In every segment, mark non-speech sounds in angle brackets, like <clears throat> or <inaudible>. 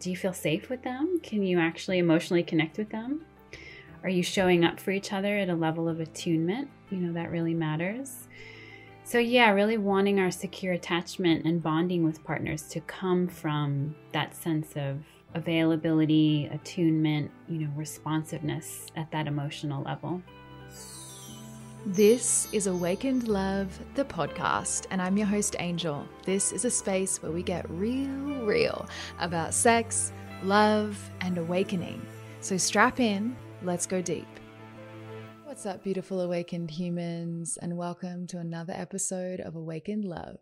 do you feel safe with them? Can you actually emotionally connect with them? Are you showing up for each other at a level of attunement? You know, that really matters. So, yeah, really wanting our secure attachment and bonding with partners to come from that sense of availability, attunement, you know, responsiveness at that emotional level. This is Awakened Love, the podcast, and I'm your host, Angel. This is a space where we get real, real about sex, love, and awakening. So strap in, let's go deep. What's up, beautiful awakened humans, and welcome to another episode of Awakened Love.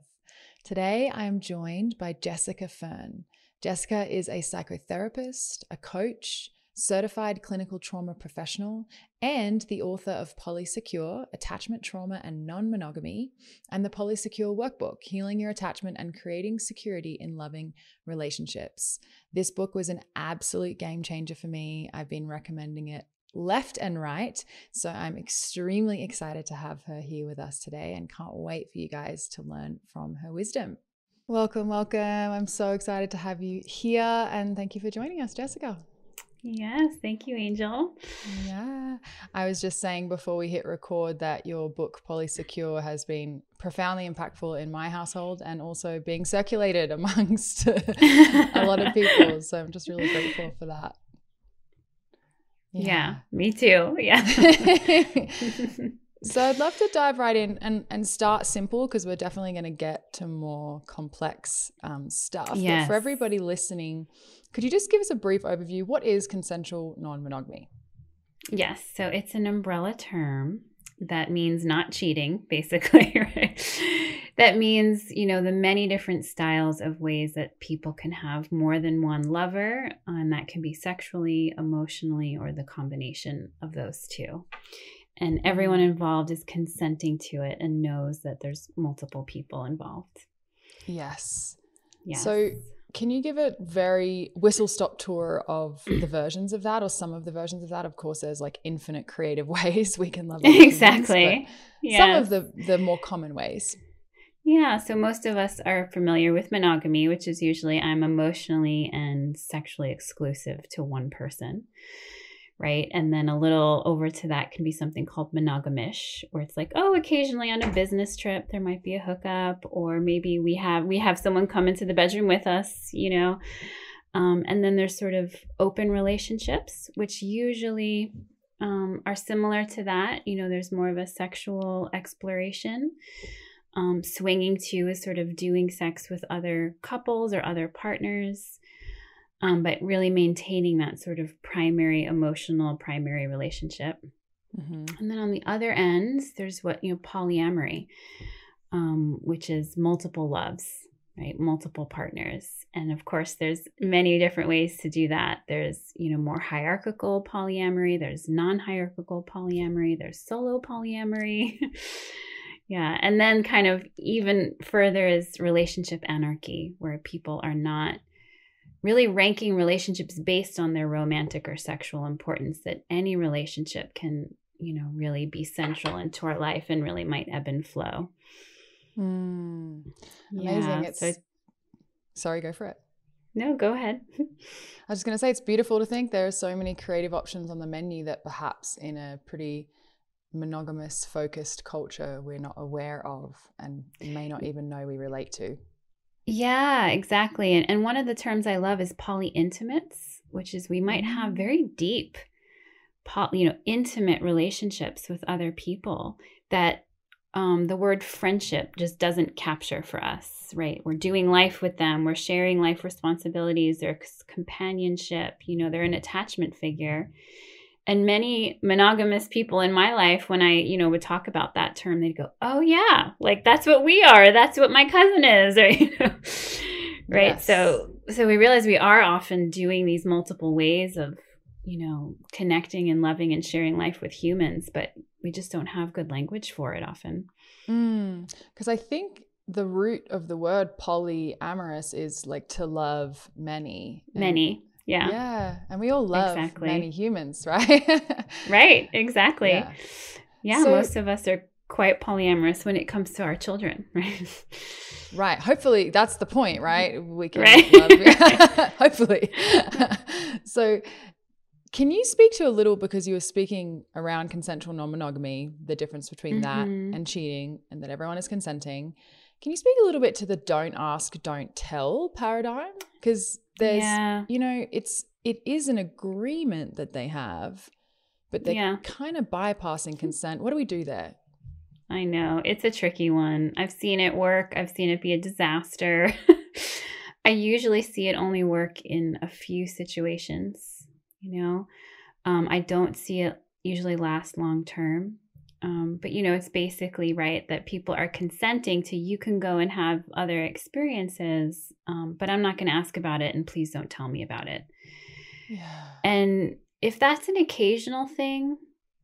Today, I'm joined by Jessica Fern. Jessica is a psychotherapist, a coach, certified clinical trauma professional, and the author of Polysecure Attachment, Trauma, and Non Monogamy, and the Polysecure Workbook Healing Your Attachment and Creating Security in Loving Relationships. This book was an absolute game changer for me. I've been recommending it left and right. So I'm extremely excited to have her here with us today and can't wait for you guys to learn from her wisdom. Welcome, welcome. I'm so excited to have you here and thank you for joining us, Jessica. Yes, thank you, Angel. Yeah. I was just saying before we hit record that your book, Polysecure, has been profoundly impactful in my household and also being circulated <laughs> amongst a lot of people. <laughs> So I'm just really grateful for that. Yeah, yeah me too. Yeah. <laughs> so I'd love to dive right in and, and start simple because we're definitely going to get to more complex um, stuff. Yes. But for everybody listening, could you just give us a brief overview? What is consensual non monogamy? Yes. So it's an umbrella term that means not cheating, <laughs> basically, right? that means, you know, the many different styles of ways that people can have more than one lover, and that can be sexually, emotionally, or the combination of those two. And everyone involved is consenting to it and knows that there's multiple people involved. Yes. Yes. So can you give a very whistle stop tour of the <clears throat> versions of that or some of the versions of that? Of course, there's like infinite creative <laughs> ways we can love exactly. Yes. Some of the the more common ways. Yeah, so most of us are familiar with monogamy, which is usually I'm emotionally and sexually exclusive to one person right? And then a little over to that can be something called monogamish, where it's like, oh, occasionally on a business trip there might be a hookup, or maybe we have we have someone come into the bedroom with us, you know. Um, and then there's sort of open relationships, which usually um, are similar to that. You know, there's more of a sexual exploration. Um, swinging too is sort of doing sex with other couples or other partners um, but really maintaining that sort of primary emotional primary relationship. Mm-hmm. And then on the other end, there's what, you know, polyamory, um, which is multiple loves, right? Multiple partners. And of course, there's many different ways to do that. There's, you know, more hierarchical polyamory, there's non hierarchical polyamory, there's solo polyamory. <laughs> yeah. And then kind of even further is relationship anarchy, where people are not really ranking relationships based on their romantic or sexual importance that any relationship can you know really be central into our life and really might ebb and flow. Mm, amazing. Yeah, it's so, sorry go for it. No go ahead. <laughs> I was just going to say it's beautiful to think there are so many creative options on the menu that perhaps in a pretty monogamous focused culture we're not aware of and may not even know we relate to yeah, exactly. And, and one of the terms I love is poly intimates, which is we might have mm. very deep, you know, intimate relationships with other people that um, the word friendship just doesn't capture for us, right? We're doing life with them, we're sharing life responsibilities, there's companionship, you know, they're an attachment figure and many monogamous people in my life when i you know would talk about that term they'd go oh yeah like that's what we are. That's what my cousin is <laughs> or you know right? Yes. so so we realize we are often doing these multiple ways of you know connecting and loving and sharing life with humans but we just don't have good language for it often. Because mm, i think the root of the word polyamorous is like to love many many yeah. Yeah. And we all love exactly. many humans, <laughs> right? right. Exactly. Yeah. yeah so, most of us are quite polyamorous when it comes to our children, <laughs> right? Right. Hopefully that's the point, right? We can Right. love <laughs> hopefully. so can you speak to a little because you were speaking around consensual non-monogamy, the difference between that Mhm. and cheating and that everyone is consenting. Can you speak a little bit to the don't ask, don't tell paradigm? Because there's yeah. you know, it's it is an agreement that they have, but they're Yeah. kind of bypassing consent. What do we do there? I know. It's a tricky one. I've seen it work, I've seen it be a disaster. <laughs> I usually see it only work in a few situations, you know. Um, I don't see it usually last long term. Um, but you know, it's basically right that people are consenting to you can go and have other experiences, um, but I'm not going to ask about it, and please don't tell me about it. Yeah. And if that's an occasional thing,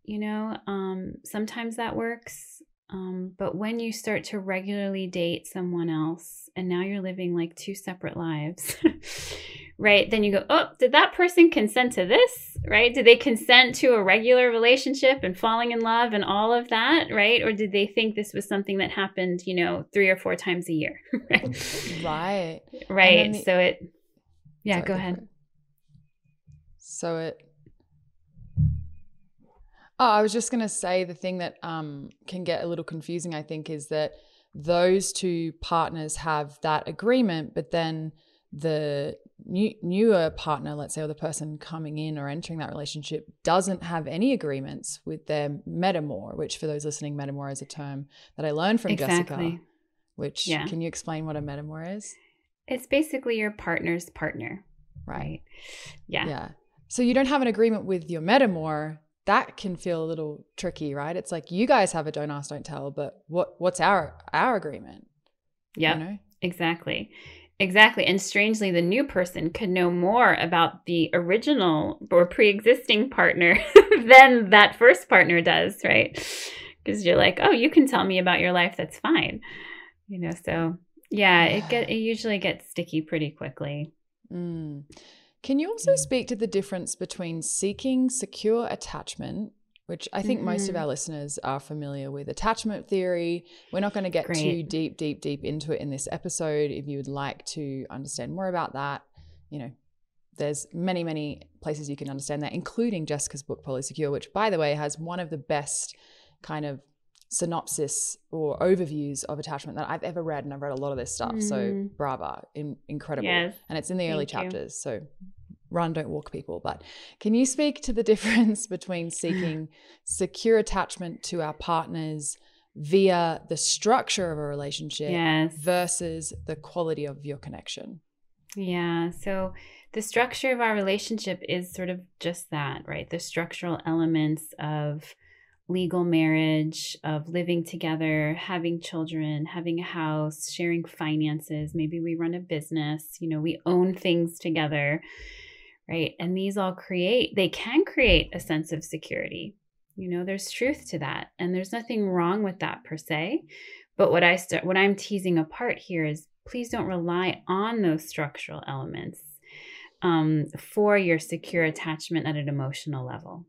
you know, um, sometimes that works. Um, but when you start to regularly date someone else and now you're living like two separate lives, <laughs> right? Then you go, oh, did that person consent to this? Right? Did they consent to a regular relationship and falling in love and all of that? Right? Or did they think this was something that happened, you know, three or four times a year? <laughs> right. Right. Right. the- so it, yeah, Sorry, go ahead. So it. Oh, I was just going to say the thing that um, can get a little confusing, I think, is that those two partners have that agreement, but then the new, newer partner, let's say, or the person coming in or entering that relationship, doesn't have any agreements with their metamor, which for those listening, metamor is a term that I learned from Exactly. Jessica. Which Yeah. can you explain what a metamor is? It's basically your partner's partner. right? Yeah. Yeah. So you don't have an agreement with your metamor. That can feel a little tricky, right? It's like you guys have a don't ask, don't tell, but what what's our our agreement? Yeah. You know? Exactly. Exactly. And strangely, the new person could know more about the original or pre existing partner <laughs> than that first partner does, right? Because you're like, oh, you can tell me about your life. That's fine. You know, so yeah, it get it <sighs> usually gets sticky pretty quickly. Mm. Can you also Mm. speak to the difference between seeking secure attachment, which I think most of Mhm. our listeners are familiar with attachment theory? We're not going to get too deep, deep, deep into it in this episode. If you would like to understand more about that, you know, there's many, many places you can understand that, including Jessica's book, Polysecure, which, by the way, has one of the best kind of synopsis or overviews of attachment that I've ever read. And I've read a lot of this stuff. So, Mm. brava, in, incredible Yes. and it's in the early you. chapters. So run, don't walk, people. But can you speak to the <laughs> difference between seeking secure attachment to our partners via the structure of a relationship Yes. versus the quality of your connection? Yeah. So the structure of our relationship is sort of just that, right? The structural elements of legal marriage, of living together, having children, having a house, sharing finances. Maybe we run a business, you know, we own things together, right? And these all create, they can create a sense of security. You know, there's truth to that. And there's nothing wrong with that per se. But what I start, what I'm teasing apart here is please don't rely on those structural elements um, for your secure attachment at an emotional level,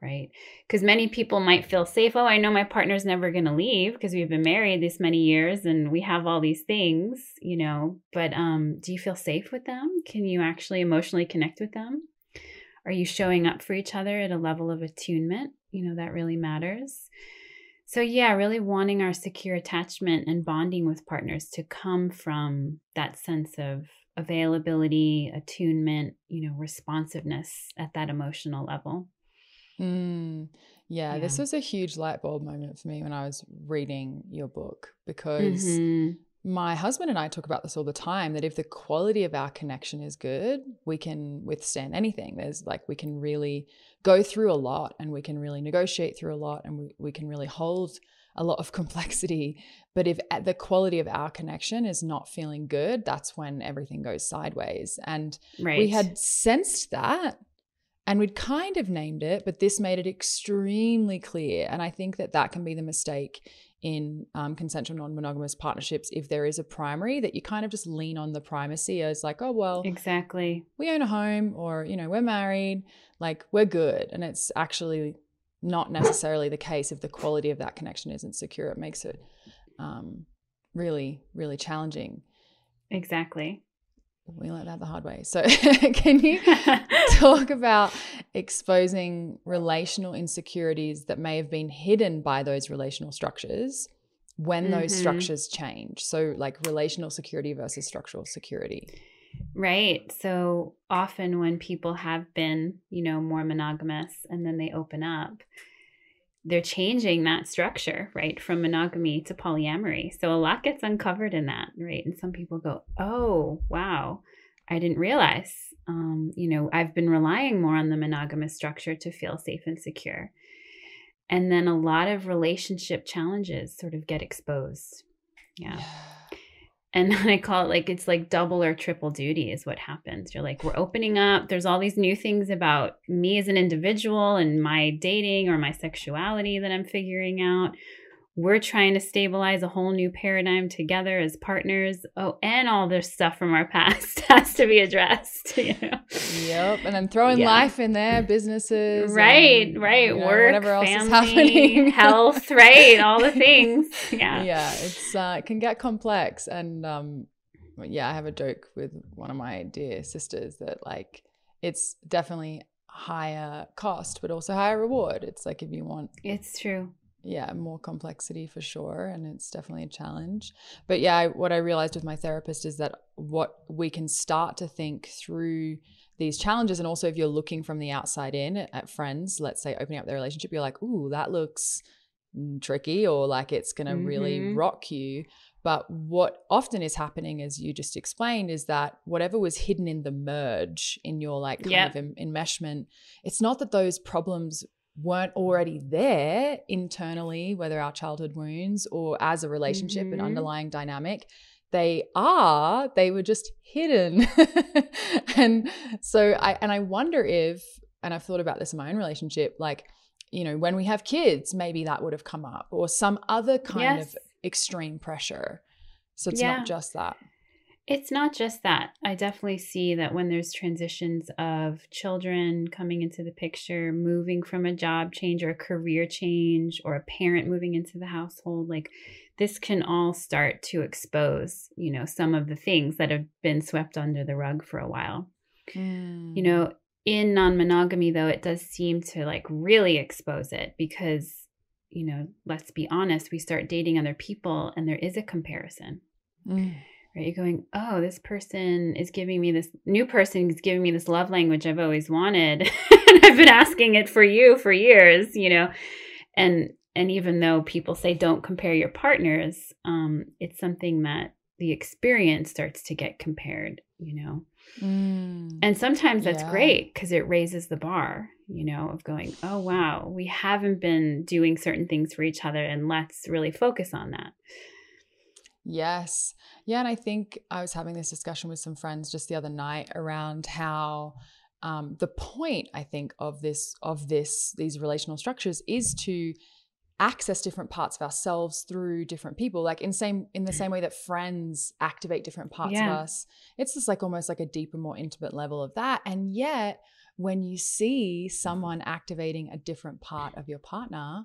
right? Because many people might feel safe. Oh, I know my partner's never going to leave because we've been married this many years and we have all these things, you know. But um, do you feel safe with them? Can you actually emotionally connect with them? Are you showing up for each other at a level of attunement? You know, that really matters. So, yeah, really wanting our secure attachment and bonding with partners to come from that sense of availability, attunement, you know, responsiveness at that emotional level. Mm, yeah, this was a huge light bulb moment for me when I was reading your book because Mhm. my husband and I talk about this all the time that if the quality of our connection is good, we can withstand anything. There's like, we can really go through a lot and we can really negotiate through a lot and we, we can really hold a lot of <laughs> complexity. But if at- the quality of our connection is not feeling good, that's when everything goes sideways. And Right. we had sensed that and we'd kind of named it, but this made it extremely clear. And I think that that can be the mistake in um, consensual non-monogamous partnerships if there is a primary that you kind of just lean on the primacy as like oh well exactly. we own a home or you know we're married like we're good and it's actually not necessarily the case if the quality of that connection isn't secure. It makes it um, really, really challenging. Exactly. We learned that the hard way. So, <laughs> can you <laughs> talk about exposing relational insecurities that may have been hidden by those relational structures when mm-hmm. those structures change? So, like relational security versus structural security. Right. So often when people have been, you know, more monogamous and then they open up, they're changing that structure, right, from monogamy to polyamory. So a lot gets uncovered in that, right? And some people go, "Oh, wow, I didn't realize." Um, you know, I've been relying more on the monogamous structure to feel safe and secure. And then a lot of relationship challenges sort of get exposed. yeah. yeah and then I call it like it's like double or triple duty is what happens. You're like, we're opening up. There's all these new things about me as an individual and my dating or my sexuality that I'm figuring out we're trying to stabilize a whole new paradigm together as partners. Oh, and all this stuff from our <laughs> past has to be addressed. <laughs> You know? Yep. And then throwing yeah. life in there, businesses. Right, and, right. You know, Work, whatever else family, is happening. <laughs> health, right. All the things. Yeah. Yeah. It's uh, it can get complex. And um yeah, I have a joke with one of my dear sisters that like it's definitely higher cost, but also higher reward. It's like if you want It's true yeah, more complexity for sure. And it's definitely a challenge. But yeah, I, what I realized with my therapist is that what we can start to think through these challenges. And also, if you're looking from the outside in at friends, let's say opening up their relationship, you're like, ooh, that looks tricky or like it's going to mm-hmm. really rock you. But what often is happening, as you just explained, is that whatever was hidden in the merge, in your like kind yep. of enmeshment, it's not that those problems weren't already there internally, whether our childhood wounds or as a relationship mm-hmm. and underlying dynamic. They are, they were just hidden. <laughs> and so I, and I wonder if, and I've thought about this in my own relationship, like, you know, when we have kids, maybe that would have come up or some other kind yes. of extreme pressure. So it's yeah. not just that. It's not just that. I definitely see that when there's transitions of children coming into the picture, moving from a job change or a career change, or a parent moving into the household, like this can all start to expose, you know, some of the things that have been swept under the rug for a while. Mm. You know, in non monogamy, though, it does seem to like really expose it because, you know, let's be honest, we start dating other people and there is a comparison. Mm right you're going oh this person is giving me this new person is giving me this love language i've always wanted <laughs> and i've been asking it for you for years you know? And and even though people say don't compare your partners um it's something that the experience starts to get compared you know? Mm, and sometimes that's yeah. great because it raises the bar you know of going oh wow we haven't been doing certain things for each other and let's really focus on that Yes. Yeah. And I think I was having this discussion with some friends just the other night around how um, the point, I think, of this, of this, these relational structures is to access different parts of ourselves through different people like in same in the same way that friends activate different parts yeah. of us it's just like almost like a deeper more intimate level of that and yet when you see someone activating a different part of your partner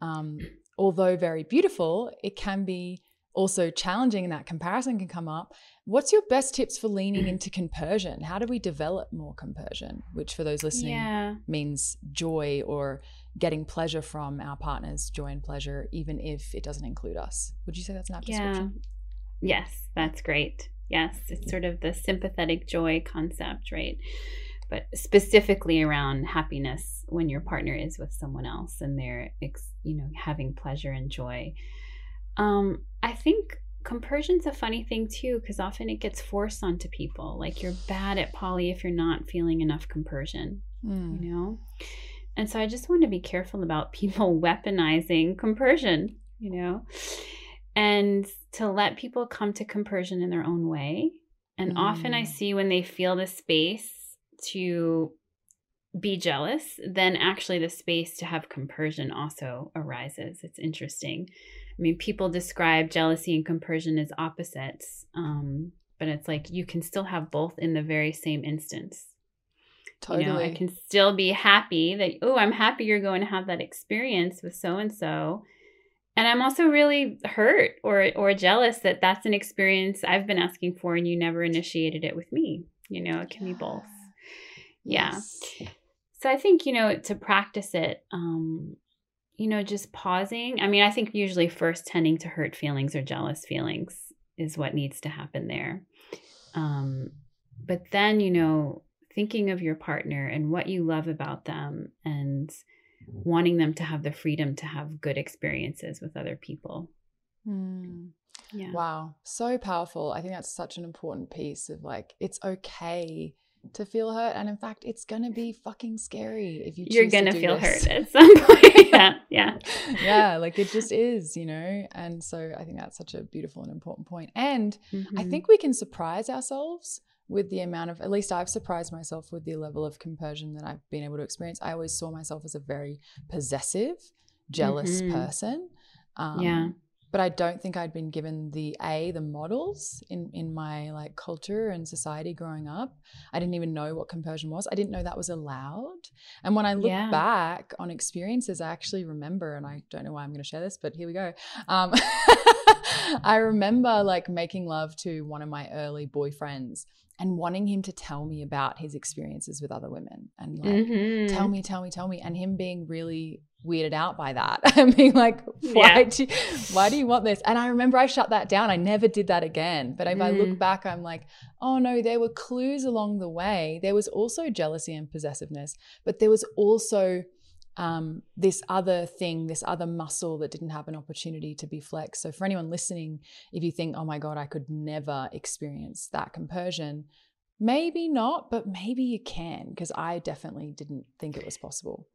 um, although very beautiful it can be also challenging and that comparison can come up. What's your best tips for leaning <clears throat> into compersion? How do we develop more compersion, which for those listening yeah. means joy or getting pleasure from our partners, joy and pleasure, even if it doesn't include us? Would you say that's an apt yeah. description? Yes, that's great. Yes, it's sort of the sympathetic joy concept, right? But specifically around happiness when your partner is with someone else and they're, you know, having pleasure and joy. Um, I think compersion's a funny thing too because often it gets forced onto people. Like you're bad at poly if you're not feeling enough compersion, mm. you know. And so I just want to be careful about <laughs> people weaponizing compersion, you know, and to let people come to compersion in their own way. And mm. often I hmm. see when they feel the space to be jealous, then actually the space to have compersion also arises. It's interesting. I mean, people describe jealousy and compersion as opposites, um, but it's like you can still have both in the very same instance. Totally. You know, I can still be happy that, oh, I'm happy you're going to have that experience with so and so. And I'm also really hurt or or jealous that that's an experience I've been asking for and you never initiated it with me. You know, it can be both. Yes. Yeah. So I think, you know, to practice it, um, you know, just pausing. I mean, I think usually first tending to hurt feelings or jealous feelings is what needs to happen there. Um, but then, you know, thinking of your partner and what you love about them and wanting them to have the freedom to have good experiences with other people. Mm. Yeah. Wow. So powerful. I think that's such an important piece of like, it's okay to feel hurt. And in fact, it's going to be fucking scary if you You're going to feel this. hurt at <laughs> some point. <laughs> yeah. Yeah. <laughs> yeah. Like it just is, you know? And so I think that's such a beautiful and important point. And mm-hmm. I think we can surprise ourselves with the amount of, at least I've surprised myself with the level of compersion that I've been able to experience. I always saw myself as a very possessive, jealous mm-hmm. person. Um, yeah but I don't think I'd been given the a the models in in my like culture and society growing up. I didn't even know what compersion was. I didn't know that was allowed. And when I look yeah. back on experiences, I actually remember, and I don't know why I'm going to share this, but here we go. Um, <laughs> I remember like making love to one of my early boyfriends and wanting him to tell me about his experiences with other women and like mm-hmm. tell me tell me tell me and him being really weirded out by that <laughs> and being like why yeah. do you, why do you want this and i remember i shut that down i never did that again but if mm. i look mm. back i'm like oh no there were clues along the way there was also jealousy and possessiveness but there was also um, this other thing, this other muscle that didn't have an opportunity to be flexed. So, for anyone listening, if you think, oh my God, I could never experience that compersion, maybe not, but maybe you can, because I definitely didn't think it was possible.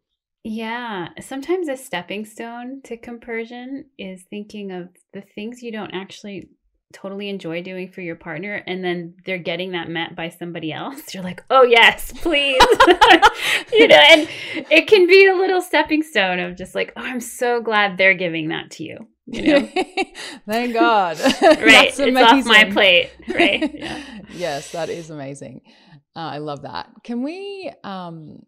Yeah, sometimes a stepping stone to compersion is thinking of the things you don't actually totally enjoy doing for your partner and then they're getting that met by somebody else. <laughs> You're like oh yes please. <laughs> You know and it can be a little stepping stone of just like oh i'm so glad they're giving that to you you know? <laughs> Thank god. Right it's off my plate right yeah. yes that is amazing. Uh, i love that. Can we um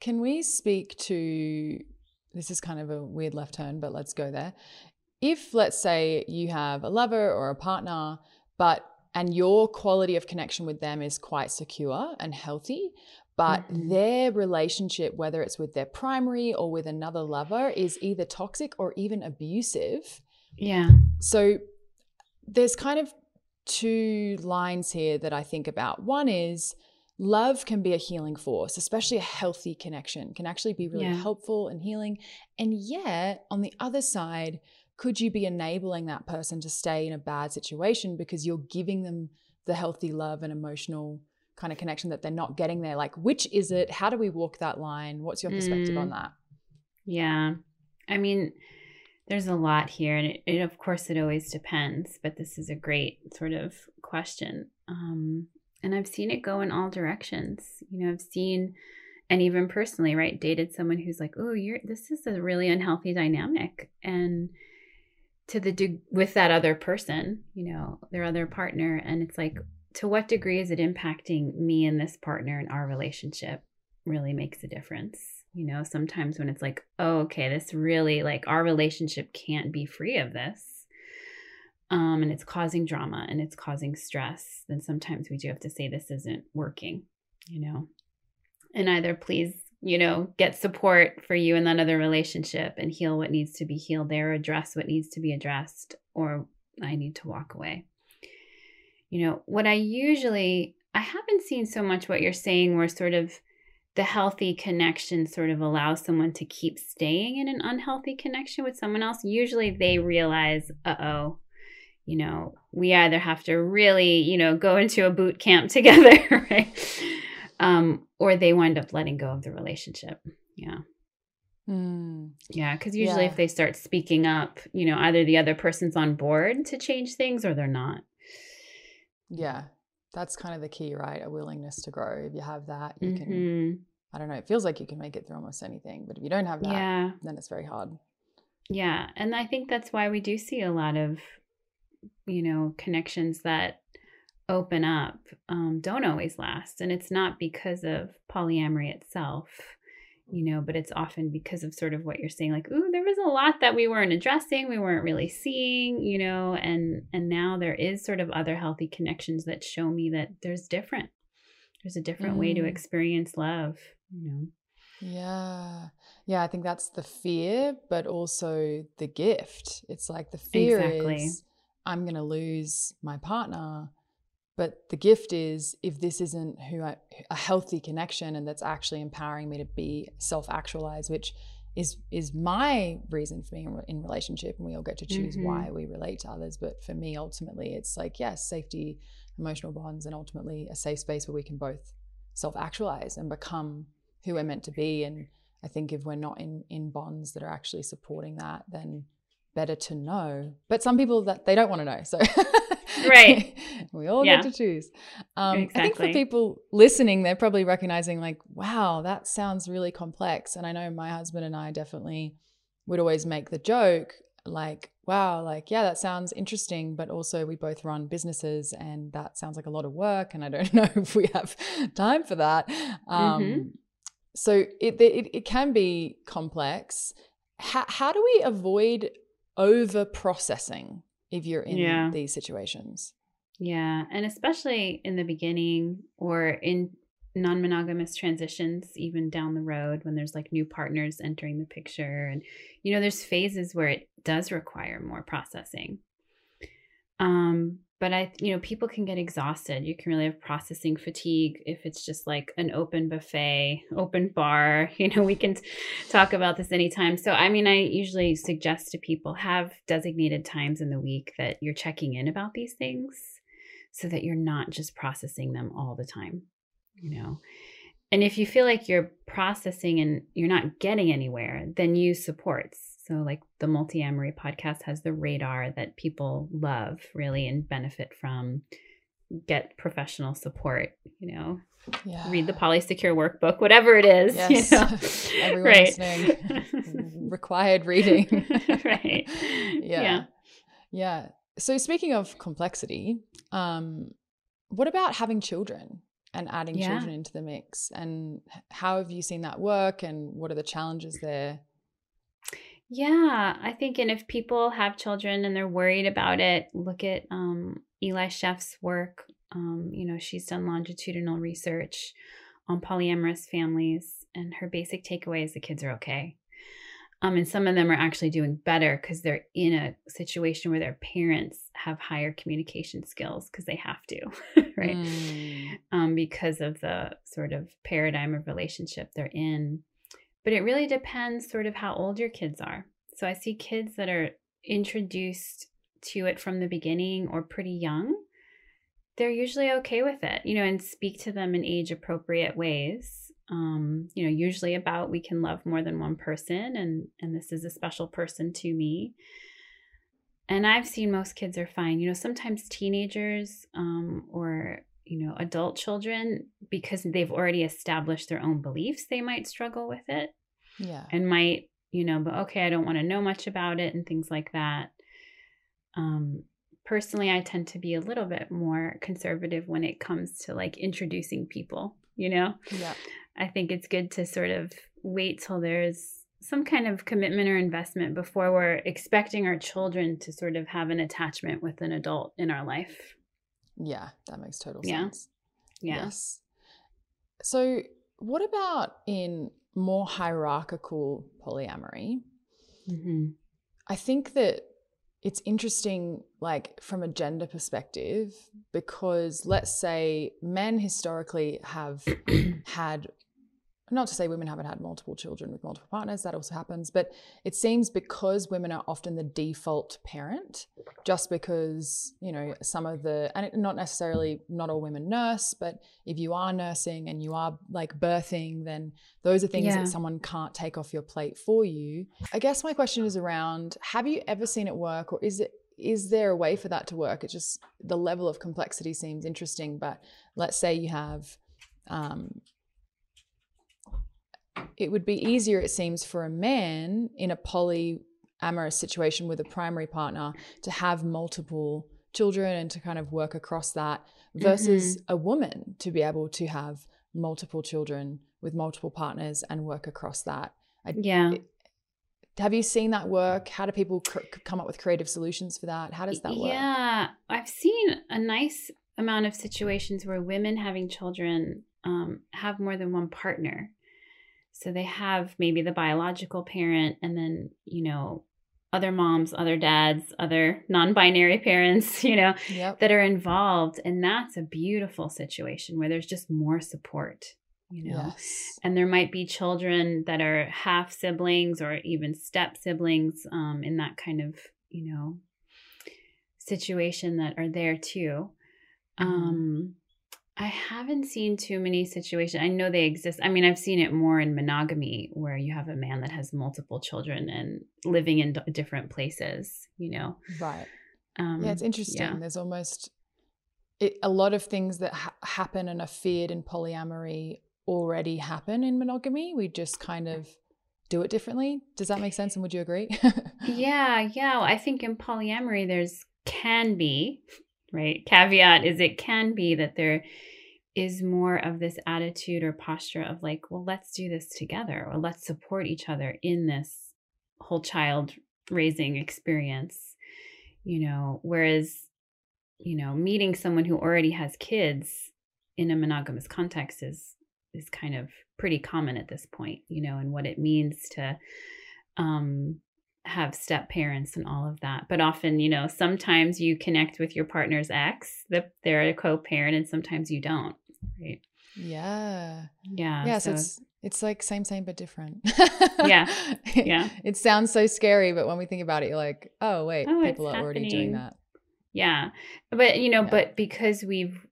can we speak to this is kind of a weird left turn, but let's go there. If, let's say, you have a lover or a partner, but and your quality of connection with them is quite secure and healthy, but mm-hmm. their relationship, whether it's with their primary or with another lover, is either toxic or even abusive. Yeah. So there's kind of two lines here that I think about. One is love can be a healing force, especially a healthy connection can actually be really yeah. helpful and healing. And yet, on the other side, could you be enabling that person to stay in a bad situation because you're giving them the healthy love and emotional kind of connection that they're not getting there? Like, which is it? How do we walk that line? What's your perspective mm. on that? Yeah. I mean, there's a lot here, and it, it, of course, it always depends, but this is a great sort of question. Um, and I've seen it go in all directions. You know, I've seen and even personally, right, dated someone who's like, "Oh, you're this is a really unhealthy dynamic." And to the with that other person, you know, their other partner, and it's like to what degree is it impacting me and this partner and our relationship really makes a difference. You know, sometimes when it's like, "Oh, okay, this really like our relationship can't be free of this." Um, and it's causing drama and it's causing stress, then sometimes we do have to say this isn't working, you know. And either please, you know, get support for you in that other relationship and heal what needs to be healed there, address what needs to be addressed, or I need to walk away. You know, what I usually, I haven't seen so much what you're saying where sort of the healthy connection sort of allows someone to keep staying in an unhealthy connection with someone else. Usually they realize, uh oh, you know, we either have to really, you know, go into a boot camp <laughs> together, right? Um, or they wind up letting go of the relationship. Yeah. Mm. Yeah, because usually yeah. if they start speaking up, you know, either the other person's on board to change things or they're not. Yeah, that's kind of the key, right? A willingness to grow. If you have that, you mm-hmm. can, I don't know, it feels like you can make it through almost anything. But if you don't have that, yeah. then it's very hard. Yeah. And I think that's why we do see a lot of you know, connections that open up um, don't always last. And it's not because of polyamory itself, you know, but it's often because of sort of what you're saying, like, ooh, there was a lot that we weren't addressing, we weren't really seeing, you know, and and now there is sort of other healthy connections that show me that there's different. There's a different mm. way to mm. experience love, you know. Yeah. Yeah, I think that's the fear, but also the gift. It's like the fear exactly. is I'm going to lose my partner but the gift is if this isn't who I, a healthy connection and that's actually empowering me to be self-actualized, which is is my reason for being in relationship and we all get to choose mm-hmm. why we relate to others but for me ultimately it's like yes safety emotional bonds and ultimately a safe space where we can both self-actualize and become who we're meant to be and i think if we're not in in bonds that are actually supporting that then better to know but some people that they don't want to know so right <laughs> we all yeah. get to choose um, exactly. i think for people listening they're probably recognizing like wow that sounds really complex and i know my husband and i definitely would always make the joke like wow like yeah that sounds interesting but also we both run businesses and that sounds like a lot of work and i don't <laughs> know if we have time for that um, mm-hmm. so it, it it can be complex how, how do we avoid over processing if you're in yeah. these situations. Yeah. And especially in the beginning or in non monogamous transitions, even down the road when there's like new partners entering the picture. And, you know, there's phases where it does require more processing. Um, but I, you know, people can get exhausted. You can really have processing fatigue if it's just like an open buffet, open bar. <laughs> You know, we can talk about this anytime. So, I mean, I usually suggest to people have designated times in the week that you're checking in about these things so that you're not just processing them all the time, you know. And if you feel like you're processing and you're not getting anywhere, then use supports so, like the Multiamory podcast has the radar that people love really and benefit from. Get professional support, you know. Yeah. Read the Polysecure workbook, whatever it is. Yes. You know? <laughs> Everyone right. listening. <laughs> Required reading. <laughs> right. Yeah. yeah. Yeah. So speaking of complexity, um, what about having children and adding yeah. children into the mix? And how have you seen that work and what are the challenges there? Yeah, I think, and if people have children and they're worried about it, look at um, Eli Sheff's work. Um, you know, she's done longitudinal research on polyamorous families, and her basic takeaway is the kids are okay. Um, and some of them are actually doing better because they're in a situation where their parents have higher communication skills because they have to, <laughs> right? Mm. Um, because of the sort of paradigm of relationship they're in. But it really depends sort of how old your kids are. So I see kids that are introduced to it from the beginning or pretty young. They're usually okay with it, you know, and speak to them in age appropriate ways. Um, you know, usually about we can love more than one person and and this is a special person to me. And I've seen most kids are fine. You know, sometimes teenagers um, or you know, adult children, because they've already established their own beliefs, they might struggle with it. Yeah. And might, you know, but okay, I don't want to know much about it and things like that. Um, personally, I tend to be a little bit more conservative when it comes to like introducing people, you know? Yeah. I think it's good to sort of wait till there's some kind of commitment or investment before we're expecting our children to sort of have an attachment with an adult in our life. Yeah, that makes total yeah. sense. Yeah. Yes. So, what about in more hierarchical polyamory? Mm-hmm. I think that it's interesting, like from a gender perspective, because let's say men historically have <clears throat> had not to say women haven't had multiple children with multiple partners, that also happens, but it seems because women are often the default parent, just because, you know, some of the, and not necessarily, not all women nurse, but if you are nursing and you are like birthing, then those are things yeah. that someone can't take off your plate for you. I guess my question is around have you ever seen it work or is it, is there a way for that to work? It just, the level of complexity seems interesting, but let's say you have, um, it would be easier, it seems, for a man in a polyamorous situation with a primary partner to have multiple children and to kind of work across that versus Mm-hmm. a woman to be able to have multiple children with multiple partners and work across that. I, Yeah. Have you seen that work? How do people cr- come up with creative solutions for that? How does that work? Yeah, I've seen a nice amount of situations where women having children um, have more than one partner. So they have maybe the biological parent, and then, you know, other moms, other dads, other non binary <laughs> parents, you know, Yep. that are involved. And that's a beautiful situation where there's just more support, you know. Yes. And there might be children that are half siblings or even step siblings um, in that kind of, you know, situation that are there too. Mhm. Um, I haven't seen too many situations. I know they exist. I mean, I've seen it more in monogamy where you have a man that has multiple children and living in d- different places, you know. Right. Um, Yeah, it's interesting. yeah. There's almost it, a lot of things that ha- happen and are feared in polyamory already happen in monogamy. We just kind of do it differently. Does that make sense? And would you agree? <laughs> Yeah, yeah. Well, I think in polyamory, there's can be, right? Caveat is it can be that there is more of this attitude or posture of like, well, let's do this together or let's support each other in this whole child raising experience, you know, whereas, you know, meeting someone who already has kids in a monogamous context is is kind of pretty common at this point, you know, and what it means to um have step parents and all of that. But often, you know, sometimes you connect with your partner's ex, that they're a co-parent, and sometimes you don't. Right. yeah. Yeah. yeah. So, it's it's like same, same, but different. Yeah. <laughs> Yeah. It sounds so scary, but when we think about it, you're like, oh wait, Oh, people are already doing that. Yeah. But, you know, Yeah. but because we've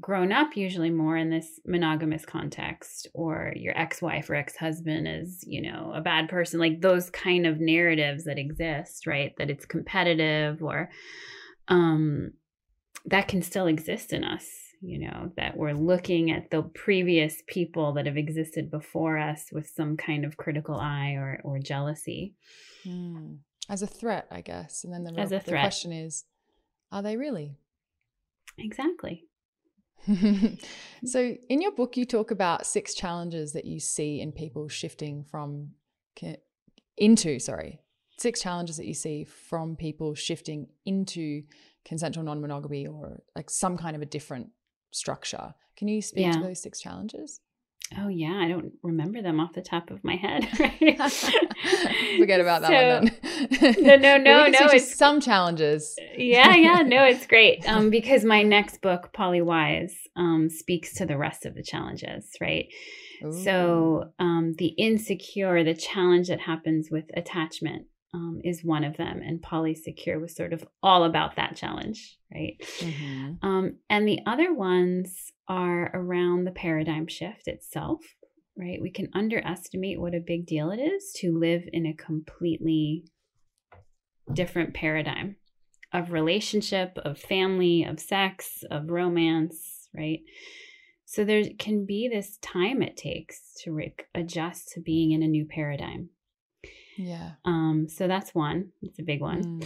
grown up usually more in this monogamous context, or your ex wife or ex husband is, you know, a bad person, like those kind of narratives that exist, right? That it's competitive or, um, that can still exist in us, you know, that we're looking at the previous people that have existed before us with some kind of critical eye or, or jealousy. Hmm. As a threat, I guess. And then the, real- the question is, are they really? Exactly. <laughs> so, in your book, you talk about six challenges that you see in people shifting from into, sorry, six challenges that you see from people shifting into consensual non monogamy or like some kind of a different structure. Can you speak to those six challenges? Oh yeah, I don't remember them off the top of my head. <laughs> Right? <laughs> Forget about that one then. No, no, <laughs> no, no, it's- some challenges. yeah, yeah, no, it's great. Um, because my next book, Polywise, um, speaks to the rest of the challenges, right? So, um, the insecure, the challenge that happens with attachment, um, is one of them, and Polysecure was sort of all about that challenge, right? Mhm. Um, and the other ones are around the paradigm shift itself, right? We can underestimate what a big deal it is to live in a completely different paradigm of relationship, of family, of sex, of romance, right? So there can be this time it takes to re- adjust to being in a new paradigm. Yeah. Um, so that's one. It's a big one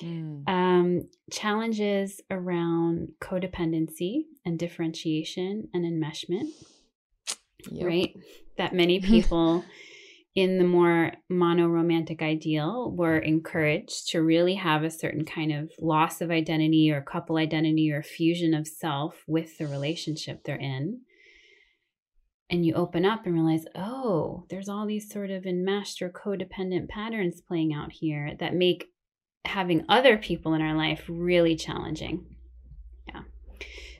Mm, mm. um, challenges around codependency and differentiation and enmeshment, Yep. right? That many <laughs> people in the more monoromantic ideal were encouraged to really have a certain kind of loss of identity or couple identity or fusion of self with the relationship they're in. And you open up and realize, oh, there's all these sort of enmeshed or codependent patterns playing out here that make having other people in our life really challenging. Yeah.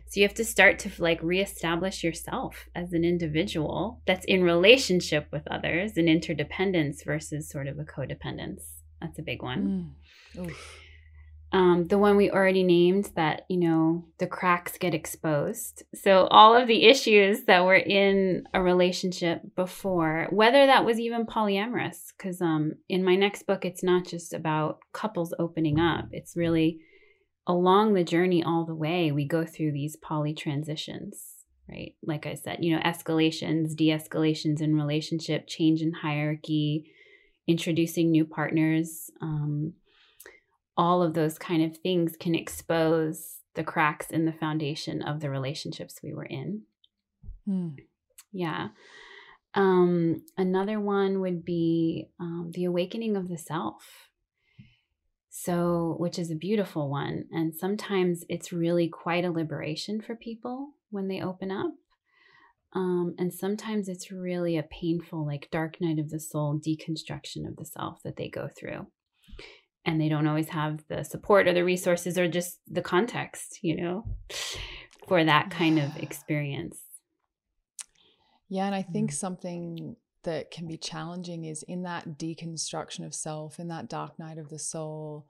So you have to start to like reestablish yourself as an individual that's in relationship with others and interdependence versus sort of a codependence. That's a big one. Mm. Um, the one we already named that, you know, the cracks get exposed. So all of the issues that were in a relationship before, whether that was even polyamorous, because um, in my next book, it's not just about couples opening up. It's really along the journey all the way, we go through these poly transitions, right? Like I said, you know, escalations, de escalations in relationship, change in hierarchy, introducing new partners. Um, all of those kind of things can expose the cracks in the foundation of the relationships we were in. Hmm. Yeah. Um, another one would be um, the awakening of the self. So, which is a beautiful one. And sometimes it's really quite a liberation for people when they open up. Um, and sometimes it's really a painful, like dark night of the soul deconstruction of the self that they go through. And they don't always have the support or the resources or just the context, you know, for that kind of <sighs> experience. Yeah, and I think mm. something that can be challenging is in that deconstruction of self, in that dark night of the soul.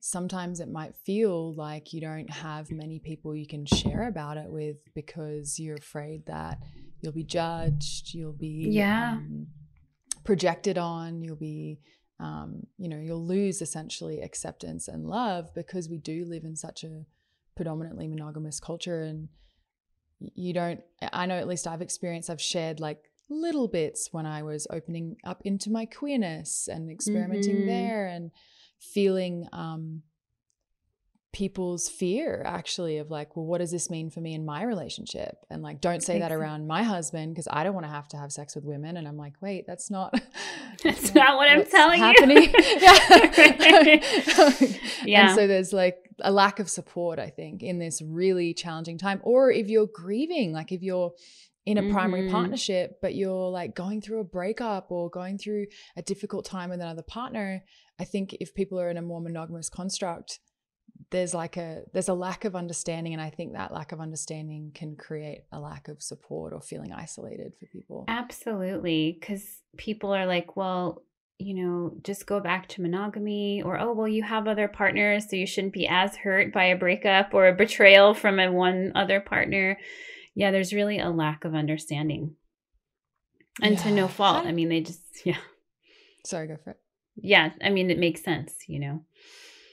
Sometimes it might feel like you don't have many people you can share about it with because you're afraid that you'll be judged, you'll be yeah. Um, projected on, you'll be, um, you know, you'll lose essentially acceptance and love because we do live in such a predominantly monogamous culture and you don't i know at least i've experienced i've shared like little bits when i was opening up into my queerness and experimenting mm-hmm. there and feeling um people's fear actually of like well what does this mean for me in my relationship? And like don't say that around my husband because i don't want to have to have sex with women and i'm like wait that's not <laughs> that's not what i'm telling happening. <laughs> <laughs> you yeah. yeah and so there's like a lack of support i think in this really challenging time. Or if you're grieving like if you're in a primary mm-hmm. partnership but you're like going through a breakup or going through a difficult time with another partner i think if people are in a more monogamous construct there's like a there's a lack of understanding and i think that lack of understanding can create a lack of support or feeling isolated for people. Absolutely because people are like well you know just go back to monogamy or oh well you have other partners so you shouldn't be as hurt by a breakup or a betrayal from a one other partner. Yeah there's really a lack of understanding. And yeah. to no fault i mean they just <laughs> yeah. Sorry go for it. Yeah i mean it makes sense you know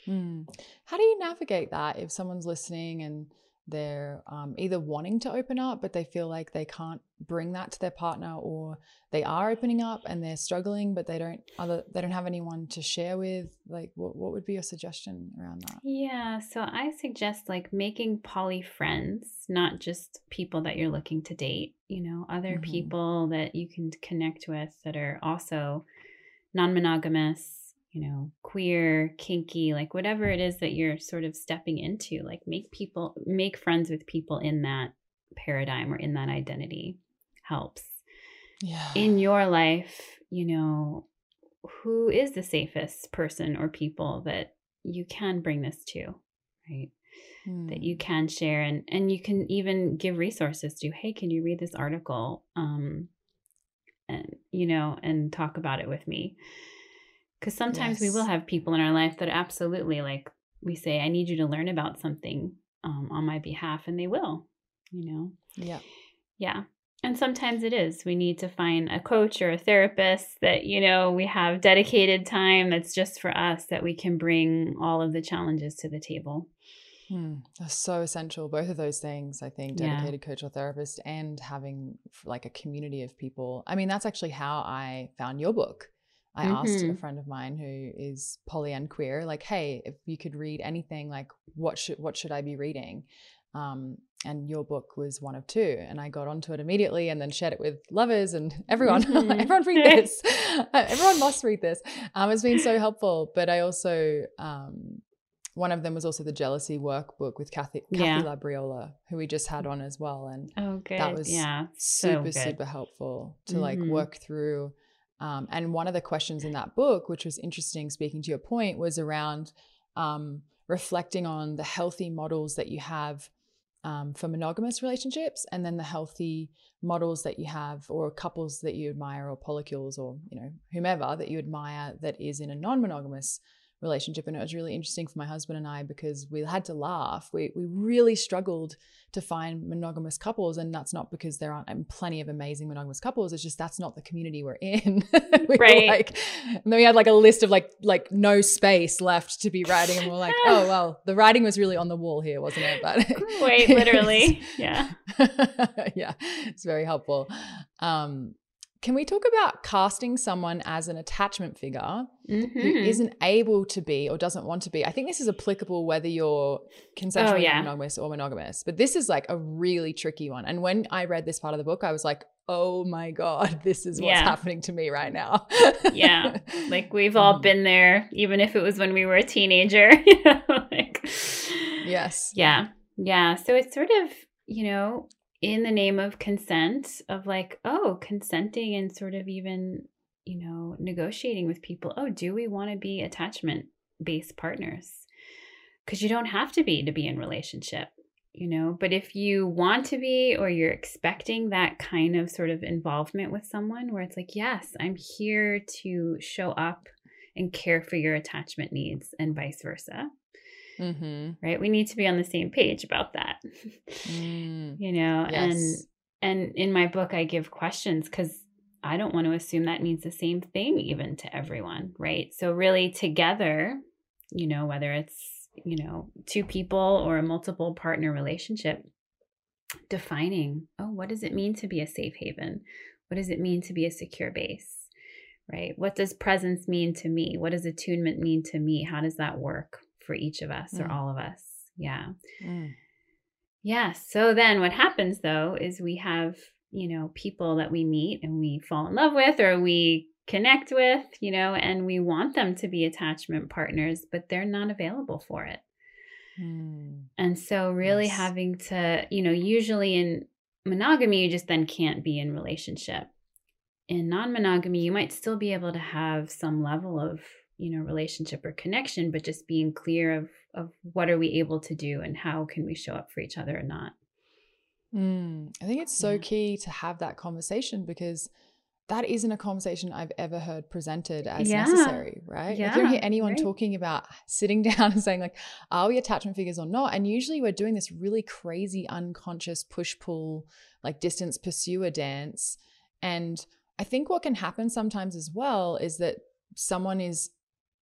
Mm. How do you navigate that if someone's listening and they're um, either wanting to open up, but they feel like they can't bring that to their partner, or they are opening up and they're struggling, but they don't other they don't have anyone to share with. Like, what what would be your suggestion around that? Yeah, so I suggest like making poly friends, not just people that you're looking to date. You know, other mm-hmm. people that you can connect with that are also non-monogamous you know, queer, kinky, like whatever it is that you're sort of stepping into, like make people, make friends with people in that paradigm or in that identity helps. Yeah. In your life, you know, who is the safest person or people that you can bring this to, right? That you hmm. can share and and you can even give resources to, hey, can you read this article? Um and you know, and talk about it with me because sometimes yes. we will have people in our life that absolutely like we say, I need you to learn about something um, on my behalf, and they will, you know? Yeah. Yeah. And sometimes it is. We need to find a coach or a therapist that, you know, we have dedicated time that's just for us that we can bring all of the challenges to the table. Hmm. That's so essential. Both of those things, I think, dedicated yeah. coach or therapist and having like a community of people. I mean, that's actually how I found your book. I mm-hmm. asked a mm-hmm. friend of mine who is poly and queer, like, "Hey, if you could read anything, like, what should what should I be reading?" Um, and your book was one of two, and I got onto it immediately, and then shared it with lovers and <laughs> everyone. <laughs> Mm-hmm. everyone read <laughs> this. everyone must read this. Um, it's been so helpful. But I also um, one of them was also the jealousy workbook with Kathy, Kathy yeah. Labriola, who we just had on as well, and oh, good. that was yeah, super so super helpful to mm-hmm. like work through um, and one of the questions in that book, which was interesting, speaking to your point, was around um, reflecting on the healthy models that you have um, for monogamous relationships, and then the healthy models that you have, or couples that you admire, or polycules, or you know whomever that you admire that is in a non-monogamous relationship. And it was really interesting for my husband and I because we had to laugh. We, we really struggled to find monogamous couples. And that's not because there aren't plenty of amazing monogamous couples. It's just that's not the community we're in. <laughs> we right. Like, and then we had like a list of like, like no space left to be writing. And we're like, oh, well, the writing was really on the wall here, wasn't it? But <laughs> wait, <laughs> literally. yeah. yeah. It's very helpful. Um, can we talk about casting someone as an attachment figure Mhm. who isn't able to be or doesn't want to be? I think this is applicable whether you're consensually Oh, yeah. monogamous or monogamous, but this is like a really tricky one. And when I read this part of the book, I was like, oh my God, <laughs> this is what's Yeah. happening to me right now. Yeah. <laughs> Like we've all Mm. been there, even if it was when we were a teenager. <laughs> like, yes. Yeah. Yeah. So it's sort of, you know, in the name of consent, of like, oh, consenting and sort of even, you know, negotiating with people. Oh, do we want to be attachment based partners? Because you don't have to be to be in relationship, you know. But if you want to be or you're expecting that kind of sort of involvement with someone where it's like, yes, I'm here to show up and care for your attachment needs and vice versa Mm-hmm. right? We need to be on the same page about that Mm. <laughs> you know and and in my book i give questions because i don't want to assume that means the same thing even to everyone right? So really together you know whether it's you know two people or a multiple partner relationship defining oh what does it mean to be a safe haven? What does it mean to be a secure base right? What does presence mean to me? What does attunement mean to me? How does that work for each of us or Mm. all of us yeah Mm. yeah. So then what happens though is we have, you know, people that we meet and we fall in love with or we connect with, you know, and we want them to be attachment partners, but they're not available for it. Mm. And so really Yes. having to, you know, usually in monogamy you just then can't be in relationship. In non-monogamy you might still be able to have some level of, you know, relationship or connection, but just being clear of of what are we able to do and how can we show up for each other or not. Mm. I think it's so Yeah. key to have that conversation because that isn't a conversation I've ever heard presented as Yeah. necessary, right? Like you don't hear anyone right. talking about <laughs> sitting <laughs> down and saying like, are we attachment figures or not? And usually we're doing this really crazy unconscious push pull, like distance pursuer dance. And I think what can happen sometimes as well is that someone is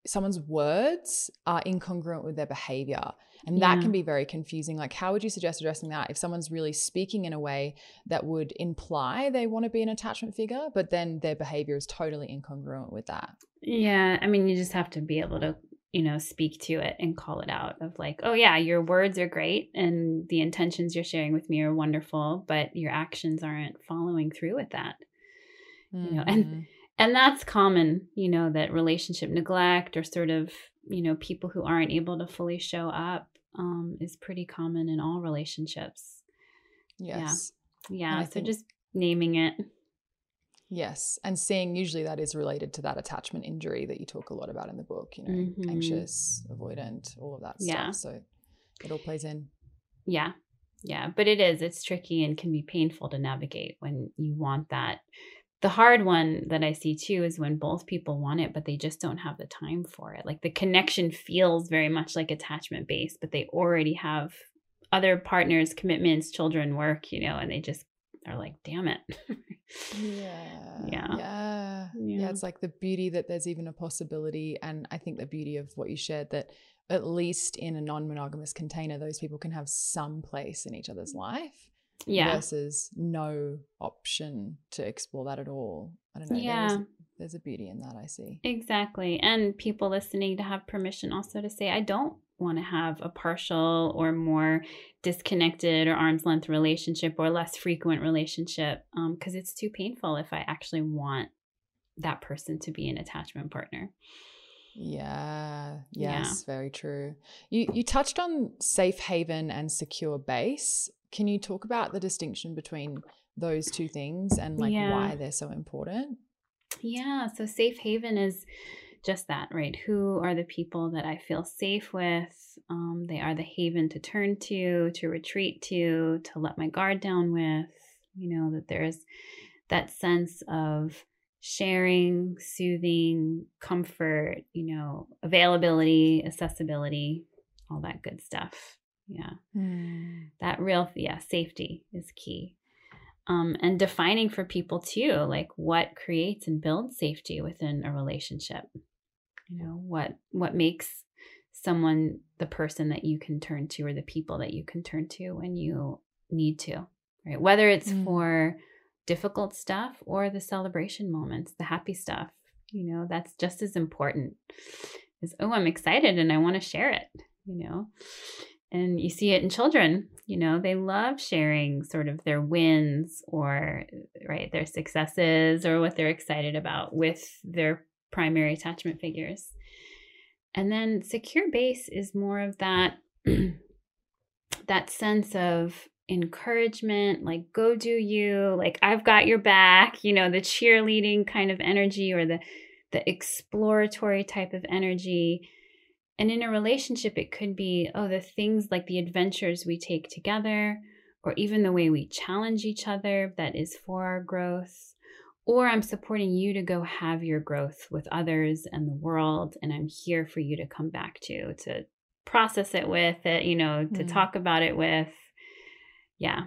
someone's words are incongruent with their behavior and that can be very confusing like how would you suggest addressing that if someone's really speaking in a way that would imply they want to be an attachment figure but then their behavior is totally incongruent with that Yeah, I mean, you just have to be able to, you know, speak to it and call it out of like, oh, yeah, your words are great and the intentions you're sharing with me are wonderful, but your actions aren't following through with that. You know, and- Mhm. And that's common, you know, that relationship neglect or sort of, you know, people who aren't able to fully show up um, is pretty common in all relationships. yes Yeah, I so think- just naming it. yes and seeing usually that is related to that attachment injury that you talk a lot about in the book you know Mhm. anxious avoidant all of that Yeah. stuff so it all plays in Yeah. Yeah. But it is, it's tricky and can be painful to navigate when you want that. The hard one that I see too is when both people want it, but they just don't have the time for it. Like the connection feels very much like attachment based, but they already have other partners, commitments, children, work, you know, and they just are like, damn it. <laughs> Yeah. Yeah. Yeah. Yeah. It's like the beauty that there's even a possibility. And I think the beauty of what you shared that at least in a non monogamous container, those people can have some place in each other's mm-hmm. life yeah. versus no option to explore that at all. I don't know. Yeah. There's, there's a beauty in that, I see. Exactly. And people listening to have permission also to say, I don't want to have a partial or more disconnected or arm's length relationship or less frequent relationship um, because it's too painful if I actually want that person to be an attachment partner. Yeah. Yeah. Yes, very true. You you touched on safe haven and secure base. Can you talk about the distinction between those two things and like Yeah. why they're so important? Yeah. So safe haven is just that, right? Who are the people that I feel safe with? Um, they are the haven to turn to, to retreat to, to let my guard down with. You know, that there's that sense of sharing, soothing, comfort, you know, availability, accessibility, all that good stuff. Yeah. That real yeah safety is key. Um, and defining for people too like what creates and builds safety within a relationship. You know what what makes someone the person that you can turn to or the people that you can turn to when you need to right? Whether it's Mm. for difficult stuff or the celebration moments, the happy stuff. You know, that's just as important as, oh, I'm excited and I want to share it, you know. And you see it in children, you know, they love sharing sort of their wins or, right, their successes or what they're excited about with their primary attachment figures. And then secure base is more of that <clears throat> that sense of encouragement, like go do you, like I've got your back, you know, the cheerleading kind of energy or the the exploratory type of energy. And in a relationship it could be oh the things like the adventures we take together or even the way we challenge each other that is for our growth or I'm supporting you to go have your growth with others and the world. And I'm here for you to come back to, to process it with it, you know, to mm. talk about it with. Yeah.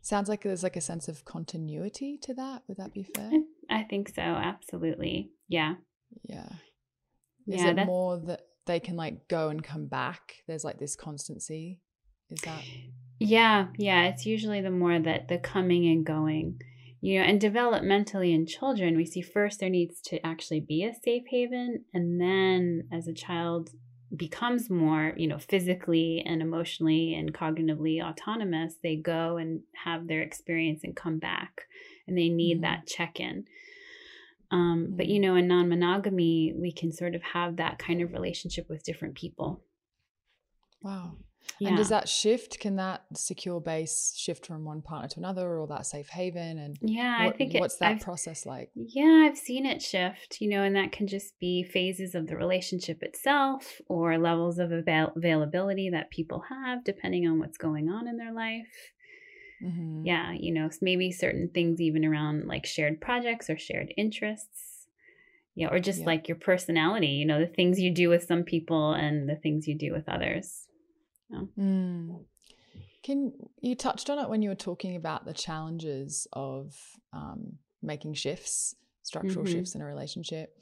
Sounds like there's like a sense of continuity to that. Would that be fair? Mm, I think so. Absolutely. Yeah. Yeah. Is yeah, it more that they can like go and come back? There's like this constancy. Is that? Yeah. Yeah. It's usually the more that the coming and going you know and developmentally in children we see first there needs to actually be a safe haven and then as a child becomes more you know physically and emotionally and cognitively autonomous they go and have their experience and come back and they need mm-hmm. that check-in um, mm-hmm. but you know in non-monogamy we can sort of have that kind of relationship with different people wow yeah. And does that shift? Can that secure base shift from one partner to another or that safe haven? And yeah, what, I think it, what's that I've, process like? Yeah, I've seen it shift, you know, and that can just be phases of the relationship itself or levels of avail- availability that people have depending on what's going on in their life. Mm-hmm. Yeah, you know, maybe certain things even around like shared projects or shared interests. Yeah, or just yeah. like your personality, you know, the things you do with some people and the things you do with others. Mm. Can you touched on it when you were talking about the challenges of um, making shifts, structural mm-hmm. shifts in a relationship?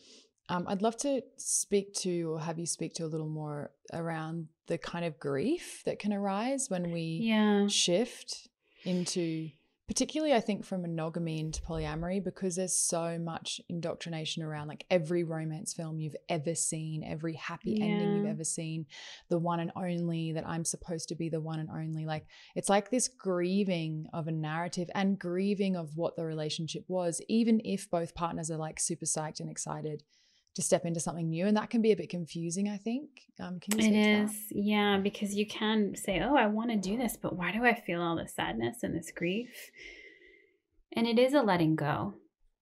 Um, I'd love to speak to or have you speak to a little more around the kind of grief that can arise when we yeah. shift into particularly I think from monogamy into polyamory because there's so much indoctrination around like every romance film you've ever seen, every happy yeah. ending you've ever seen, the one and only that I'm supposed to be the one and only. Like it's like this grieving of a narrative and grieving of what the relationship was, even if both partners are like super psyched and excited to step into something new and that can be a bit confusing i think. Um, can you it is yeah because you can say oh i want to do this but why do i feel all this sadness and this grief? And it is a letting go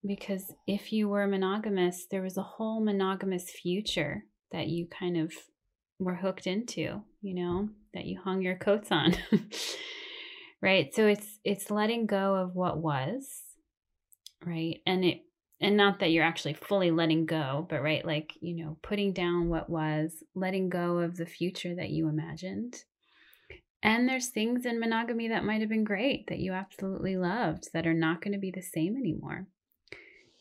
because if you were monogamous there was a whole monogamous future that you kind of were hooked into you know that you hung your coats on <laughs> right? So it's it's letting go of what was right? And it and not that you're actually fully letting go, but right, like, you know, putting down what was, letting go of the future that you imagined. And there's things in monogamy that might have been great that you absolutely loved that are not going to be the same anymore.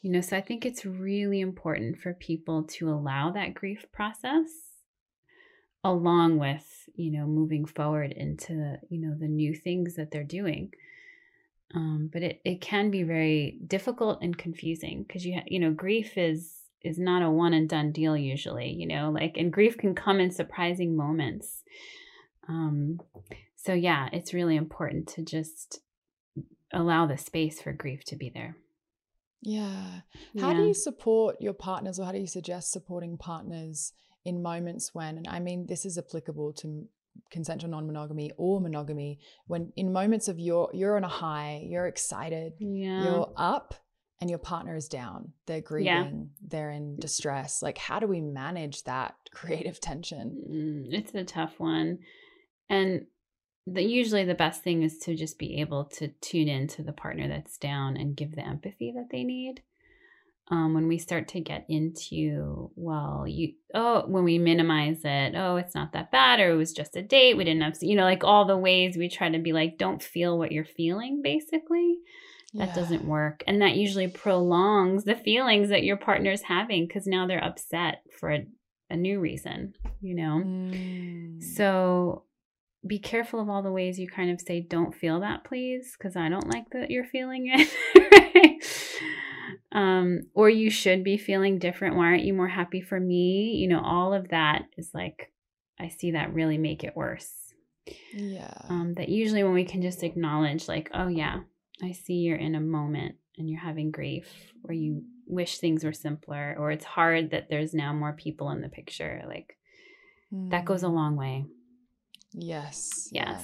You know, so I think it's really important for people to allow that grief process along with, you know, moving forward into, you know, the new things that they're doing um, but it, it can be very difficult and confusing because you ha- you know grief is is not a one and done deal usually you know like and grief can come in surprising moments. Um, so yeah it's really important to just allow the space for grief to be there. Yeah. How yeah. do you support your partners or how do you suggest supporting partners in moments when and i mean this is applicable to consensual non-monogamy or monogamy when in moments of your you're on a high you're excited yeah. you're up and your partner is down they're grieving yeah. they're in distress like how do we manage that <laughs> creative tension mm, it's a tough one and the, usually the best thing is to just be able to tune in to the partner that's down and give the empathy that they need um, when we start to get into well you oh when we minimize it oh it's not that bad or it was just a date we didn't have you know like all the ways we try to be like don't feel what you're feeling basically that yeah. doesn't work and that usually prolongs the feelings that your partner's having because now they're upset for a, a, new reason you know mm. so be careful of all the ways you kind of say, don't feel that, please, because I don't like that you're feeling it. <laughs> um, or you should be feeling different. Why aren't you more happy for me? You know, all of that is like, I see that really make it worse. Yeah. Um, that usually when we can just acknowledge, like, oh, yeah, I see you're in a moment and you're having grief, or you wish things were simpler, or it's hard that there's now more people in the picture. Like, mm. that goes a mm. long way. Yes. Yes.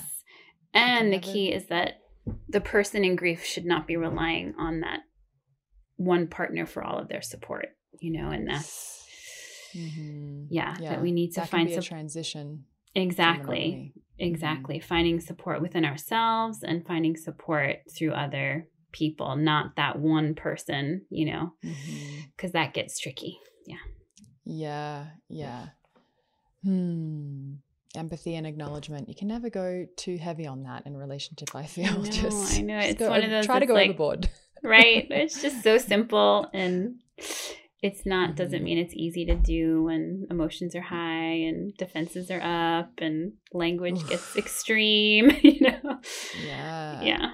Yeah. And the key is that the person in grief should not be relying on that one partner for all of their support, you know, and that's, mm-hmm. yeah, yeah, that we need to that find some transition. Exactly. Exactly. Mm-hmm. Finding support within ourselves and finding support through other people, not that one person, you know, because mm-hmm. that gets tricky. Yeah. Yeah. Yeah. Hmm empathy and acknowledgement. You can never go too heavy on that in relationship. I feel <laughs> I know, just I know it's one of those. Try to go like, overboard, right? It's just so simple, and it's not mm-hmm. doesn't mean it's easy to do when emotions are high and defenses are up and language gets <sighs> extreme. <laughs> You know? Yeah. Yeah.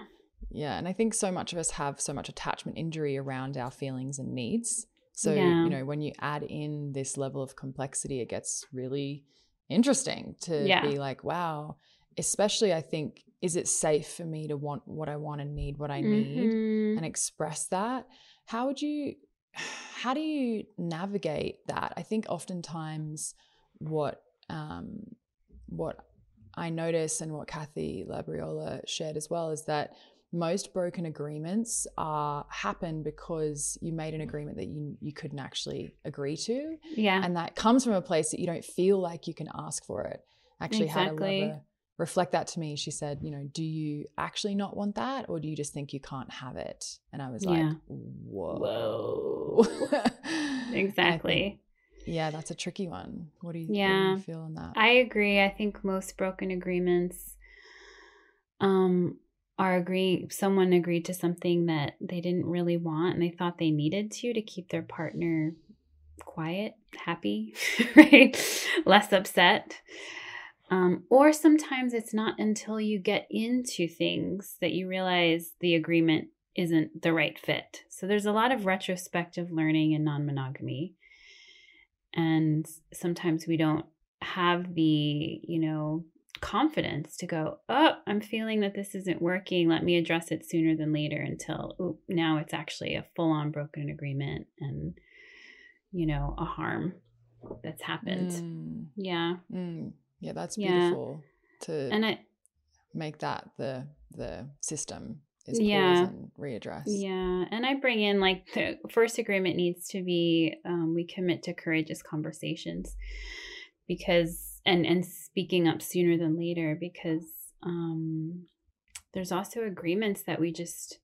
Yeah, and I think so much of us have so much attachment injury around our feelings and needs. So, yeah. you know, when you add in this level of complexity, it gets really interesting to yeah. be like, wow, especially I think, is it safe for me to want what I want and need what I need mm-hmm. and express that? How would you, <sighs> how do you navigate that? I think oftentimes what, um, what I notice and what Kathy Labriola shared as well is that most broken agreements are happen because you made an agreement that you you couldn't actually agree to. Yeah. And that comes from a place that you don't feel like you can ask for it. Actually exactly. had a lover reflect that to me. She said, you know, do you actually not want that or do you just think you can't have it? And I was yeah. like, whoa. Whoa. <laughs> exactly. yeah, that's a tricky one. What do you, yeah. do you feel on that? I agree. I think most broken agreements um are agreeing someone agreed to something that they didn't really want and they thought they needed to to keep their partner quiet happy <laughs> right less upset um, or sometimes it's not until you get into things that you realize the agreement isn't the right fit so there's a lot of retrospective learning in non-monogamy and sometimes we don't have the you know confidence to go, oh, I'm feeling that this isn't working. Let me address it sooner than later until oh, now it's actually a full on broken agreement and, you know, a harm that's happened. Mm. Yeah. Mm. Yeah, that's beautiful yeah. to and I, make that the the system is yeah. and readdress. Yeah. And I bring in like the first agreement needs to be um, we commit to courageous conversations because and and speaking up sooner than later because um, there's also agreements that we just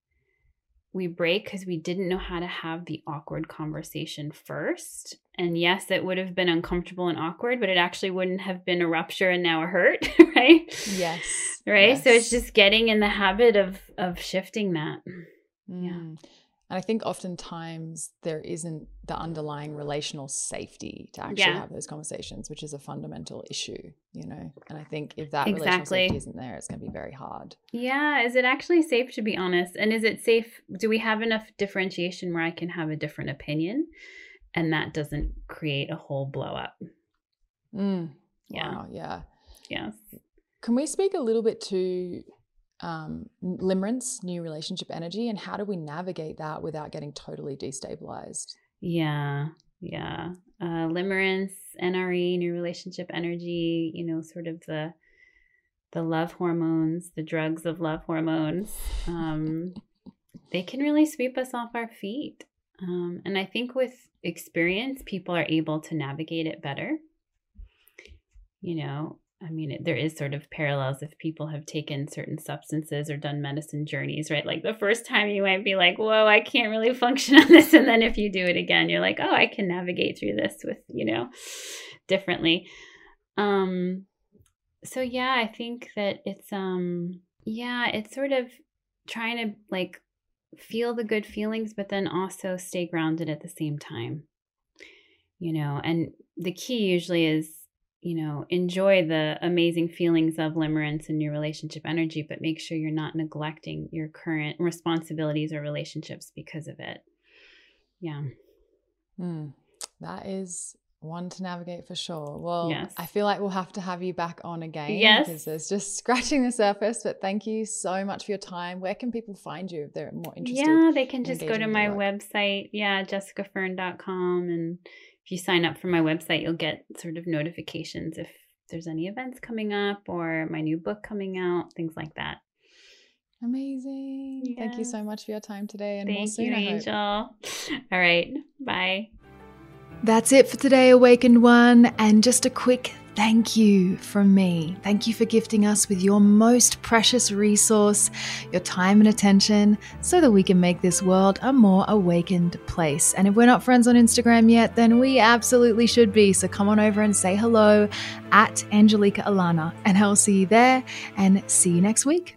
we break because we didn't know how to have the awkward conversation first. And yes, it would have been uncomfortable and awkward, but it actually wouldn't have been a rupture and now a hurt, <laughs> right? Yes. Right. Yes. So it's just getting in the habit of of shifting that. Mm. Yeah. And I think oftentimes there isn't the underlying relational safety to actually yeah. have those conversations, which is a fundamental issue, you know. And I think if that exactly. relational safety isn't there, it's going to be very hard. Yeah. Is it actually safe to be honest? And is it safe? Do we have enough differentiation where I can have a different opinion and that doesn't create a whole blow up? Mm. Yeah. Wow, yeah. Yes. Can we speak a little bit to um, limerence, new relationship energy, and how do we navigate that without getting totally destabilized? Yeah, yeah. Uh, limerence, NRE, new relationship energy. You know, sort of the the love hormones, the drugs of love hormones. Um, <laughs> they can really sweep us off our feet. Um, and I think with experience, people are able to navigate it better. You know, I mean, there is sort of parallels if people have taken certain substances or done medicine journeys, right? Like the first time you might be like, whoa, I can't really function on this. And then if you do it again, you're like, oh, I can navigate through this with, you know, differently. Um, so yeah, I think that it's, um, yeah, it's sort of trying to like feel the good feelings, but then also stay grounded at the same time, you know, and the key usually is you know, enjoy the amazing feelings of limerence and your relationship energy, but make sure you're not neglecting your current responsibilities or relationships because of it. Yeah. Mm, that is one to navigate for sure. Well, yes. I feel like we'll have to have you back on again. Yes. Because there's just <laughs> scratching the surface. But thank you so much for your time. Where can people find you if they're more interested? Yeah, they can just go to my website. Yeah, jessicafern.com and if you sign up for my website, you'll get sort of notifications if there's any events coming up or my new book coming out, things like that. Amazing. Yes. Thank you so much for your time today and Thank more soon, you, Angel. <laughs> All right. Bye. That's it for today, Awakened One. And just a quick thank you from me. Thank you for gifting us with your most precious resource, your time and attention, so that we can make this world a more awakened place. And if we're not friends on Instagram yet, then we absolutely should be. So come on over and say hello at Angelica Alana, and I'll see you there and see you next week.